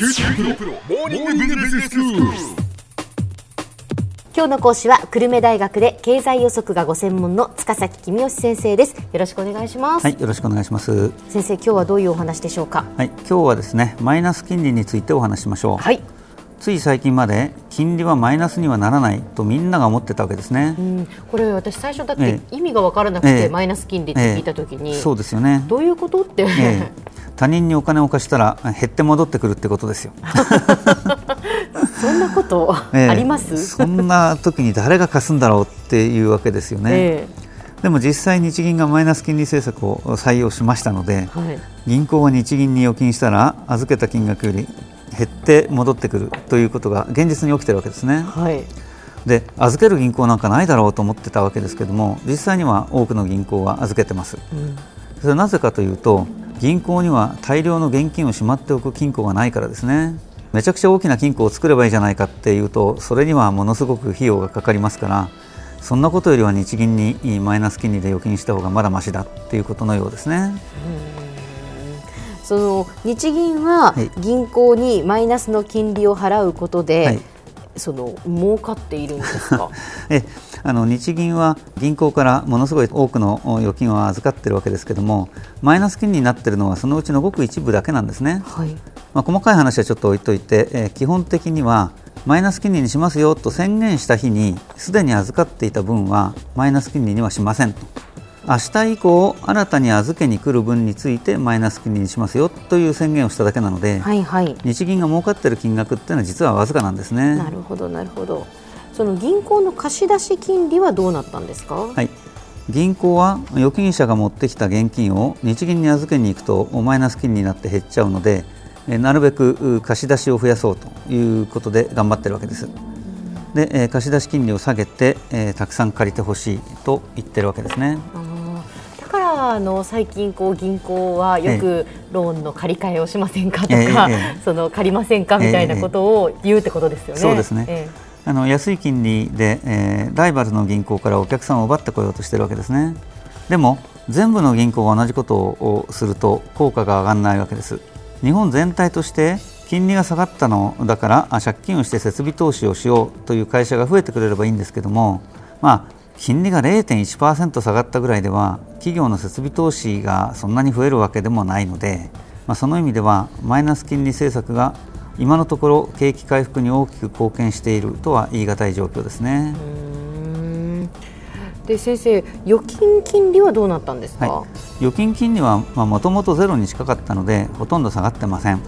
QT PRO モーニングビジネススクール。今日の講師は久留米大学で経済予測がご専門の塚崎公義先生です。よろしくお願いします、はい、よろしくお願いします。先生今日はどういうお話でしょうか？はい、今日はですね、マイナス金利についてお話ししましょう。はい、つい最近まで金利はマイナスにはならないとみんなが思ってたわけですね。う。ん、これ私最初だっえて意味が分からなくて、ええ。マイナス金利って聞いたときに、そうですよね。どういうことって、ええ他人にお金を貸したら減って戻ってくるってことですよ。そんなこと ええ。あります、そんな時に誰が貸すんだろうっていうわけですよね。えでも実際日銀がマイナス金利政策を採用しましたので、えはい、銀行が日銀に預金したら預けた金額より減って戻ってくるということが現実に起きてるわけですね。はい、で預ける銀行なんかないだろうと思ってたわけですけども実際には多くの銀行は預けてます。うん、それはなぜかというと銀行には大量の現金をしまっておく金庫がないからですね。めちゃくちゃ大きな金庫を作ればいいじゃないかっていうとそれにはものすごく費用がかかりますからそんなことよりは日銀にマイナス金利で預金した方がまだましだっていうことのようですね。その日銀ははい。銀行にマイナスの金利を払うことで、はいその儲かっているんですか？えあの日銀は銀行からものすごい多くの預金を預かっているわけですけどもマイナス金利になっているのはそのうちのごく一部だけなんですね。はい、まあ、細かい話はちょっと置いといて、えー基本的にはマイナス金利にしますよと宣言した日にすでに預かっていた分はマイナス金利にはしませんと明日以降新たに預けに来る分についてマイナス金利にしますよという宣言をしただけなので、はいはい日銀が儲かっている金額っていうのは実はわずかなんですね。なるほどなるほどその銀行の貸し出し金利はどうなったんですか、はい、銀行は預金者が持ってきた現金を日銀に預けに行くとマイナス金利になって減っちゃうのでえーなるべくう貸し出しを増やそうということで頑張ってるわけです。で、えー貸し出し金利を下げて、えーたくさん借りてほしいと言ってるわけですね。あの最近こう銀行はよくローンの借り換えをしませんかとか、その借りませんかみたいなことを言うってことですよね。そうですねえあの安い金利で、えーライバルの銀行からお客さんを奪ってこようとしてるわけですね。でも全部の銀行が同じことをすると効果が上がらないわけです。日本全体として金利が下がったのだからあ借金をして設備投資をしようという会社が増えてくれればいいんですけども、まあ、金利が0.1%下がったぐらいでは企業の設備投資がそんなに増えるわけでもないので、まあ、その意味ではマイナス金利政策が今のところ景気回復に大きく貢献しているとは言い難い状況ですね。で先生預金金利はどうなったんですか、はい、預金金利はもともとゼロに近かったのでほとんど下がってません。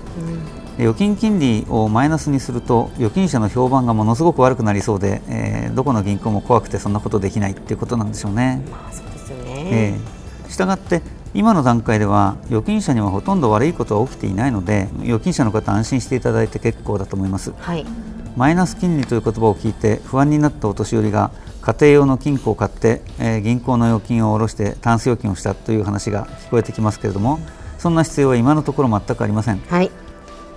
預金金利をマイナスにすると預金者の評判がものすごく悪くなりそうで、えーどこの銀行も怖くてそんなことできないっていうことなんでしょうね。まあそうですよえね。えしたがって今の段階では預金者にはほとんど悪いことは起きていないので預金者の方安心していただいて結構だと思いますはい。マイナス金利という言葉を聞いて不安になったお年寄りが家庭用の金庫を買って、えー銀行の預金を下ろしてタンス預金をしたという話が聞こえてきますけれどもそんな必要は今のところ全くありませんはい。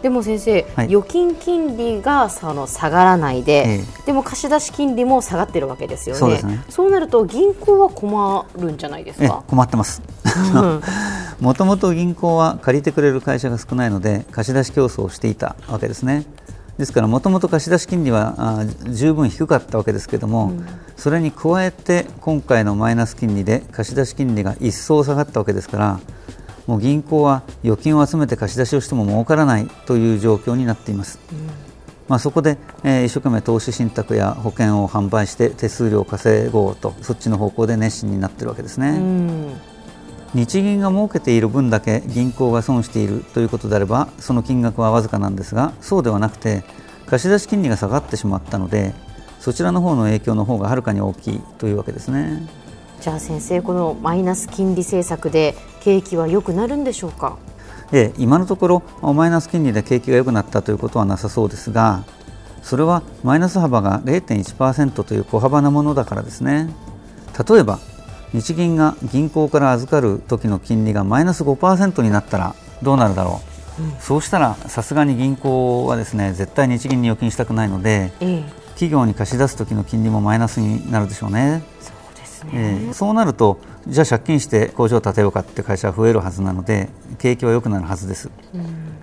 でも先生、はい。預金金利がその下がらないで、えでも貸し出し金利も下がってるわけですよね。そうね。そうなると銀行は困るんじゃないですえか。困ってます。うん。もともと銀行は借りてくれる会社が少ないので貸し出し競争をしていたわけですね。ですからもともと貸し出し金利は十分低かったわけですけども、それに加えて今回のマイナス金利で貸し出し金利が一層下がったわけですからもう銀行は預金を集めて貸し出しをしても儲からないという状況になっています、まあ、そこで、えー一生懸命投資信託や保険を販売して手数料を稼ごうとそっちの方向で熱心になっているわけですね。うん日銀が儲けている分だけ銀行が損しているということであればその金額はわずかなんですがそうではなくて貸し出し金利が下がってしまったのでそちらの方の影響の方がはるかに大きいというわけですね。じゃあ先生このマイナス金利政策で景気は良くなるんでしょうか？で今のところマイナス金利で景気が良くなったということはなさそうですがそれはマイナス幅が0.1%という小幅なものだからですね例えば日銀が銀行から預かる時の金利がマイナス5%になったらどうなるだろう、そうしたらさすがに銀行はですね絶対日銀に預金したくないのでええ、企業に貸し出す時の金利もマイナスになるでしょうね。ね。えーそうなるとじゃあ借金して工場を建てようかって会社は増えるはずなので景気は良くなるはずです、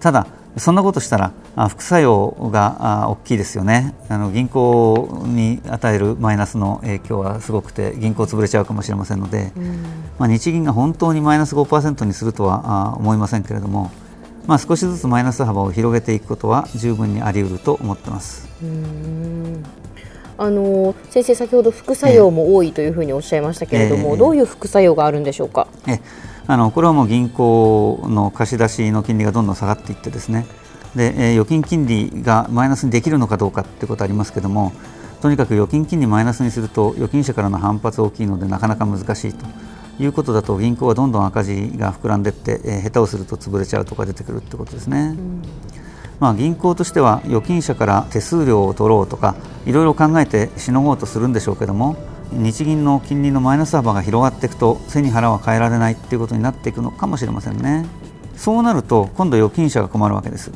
ただそんなことしたらあ副作用があ大きいですよね。あの銀行に与えるマイナスの影響はすごくて銀行潰れちゃうかもしれませんので、まあ、日銀が本当にマイナス5%にするとはあ思いませんけれども、まあ、少しずつマイナス幅を広げていくことは十分にあり得ると思ってます。あの先生、先ほど副作用も多いというふうにおっしゃいましたけれども、えー、どういう副作用があるんでしょうか？えあのこれはもう銀行の貸し出しの金利がどんどん下がっていってですね。で、えー、預金金利がマイナスにできるのかどうかということありますけれどもとにかく預金金利マイナスにすると預金者からの反発大きいのでなかなか難しいと。いうことだと銀行はどんどん赤字が膨らんでいって、えー、下手をすると潰れちゃうとか出てくるということですね。うんまあ、銀行としては預金者から手数料を取ろうとかいろいろ考えてしのごうとするんでしょうけども日銀の金利のマイナス幅が広がっていくと背に腹は変えられないということになっていくのかもしれませんね。そうなると今度預金者が困るわけです。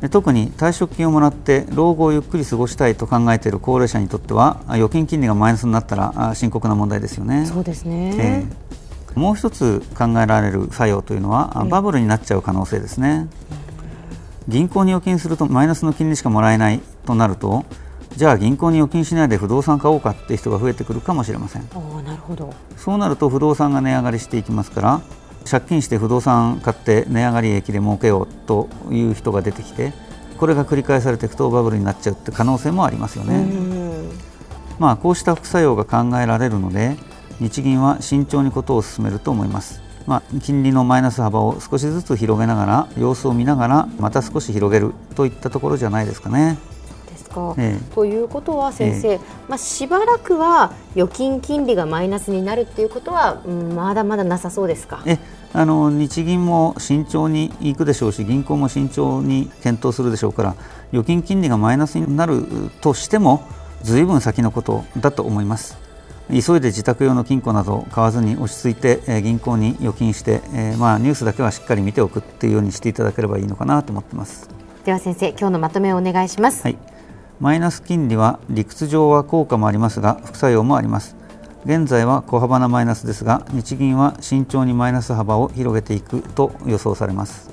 で特に退職金をもらって老後をゆっくり過ごしたいと考えている高齢者にとっては預金金利がマイナスになったら深刻な問題ですよね。そうですね、えー、もう一つ考えられる作用というのはバブルになっちゃう可能性ですね、銀行に預金するとマイナスの金利しかもらえないとなるとじゃあ銀行に預金しないで不動産買おうかって人が増えてくるかもしれませんなるほどそうなると不動産が値上がりしていきますから借金して不動産買って値上がり益で儲けようという人が出てきてこれが繰り返されていくとバブルになっちゃうって可能性もありますよね。まあ、こうした副作用が考えられるので日銀は慎重にことを進めると思います。まあ、金利のマイナス幅を少しずつ広げながら様子を見ながらまた少し広げるといったところじゃないですかね。か、ええ、ということは先生、え、まあ、しばらくは預金金利がマイナスになるということは、うん、まだまだなさそうですか？えあの日銀も慎重にいくでしょうし銀行も慎重に検討するでしょうから預金金利がマイナスになるとしてもずいぶん先のことだと思います。急いで自宅用の金庫など買わずに落ち着いて、え銀行に預金して、えまあ、ニュースだけはしっかり見ておくっていうようにしていただければいいのかなと思ってます。では先生今日のまとめをお願いします、はい、マイナス金利は理屈上は効果もありますが副作用もあります。現在は小幅なマイナスですが日銀は慎重にマイナス幅を広げていくと予想されます。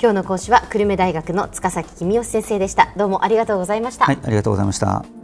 今日の講師は久留米大学の塚崎公義先生でした。どうもありがとうございました。はいありがとうございました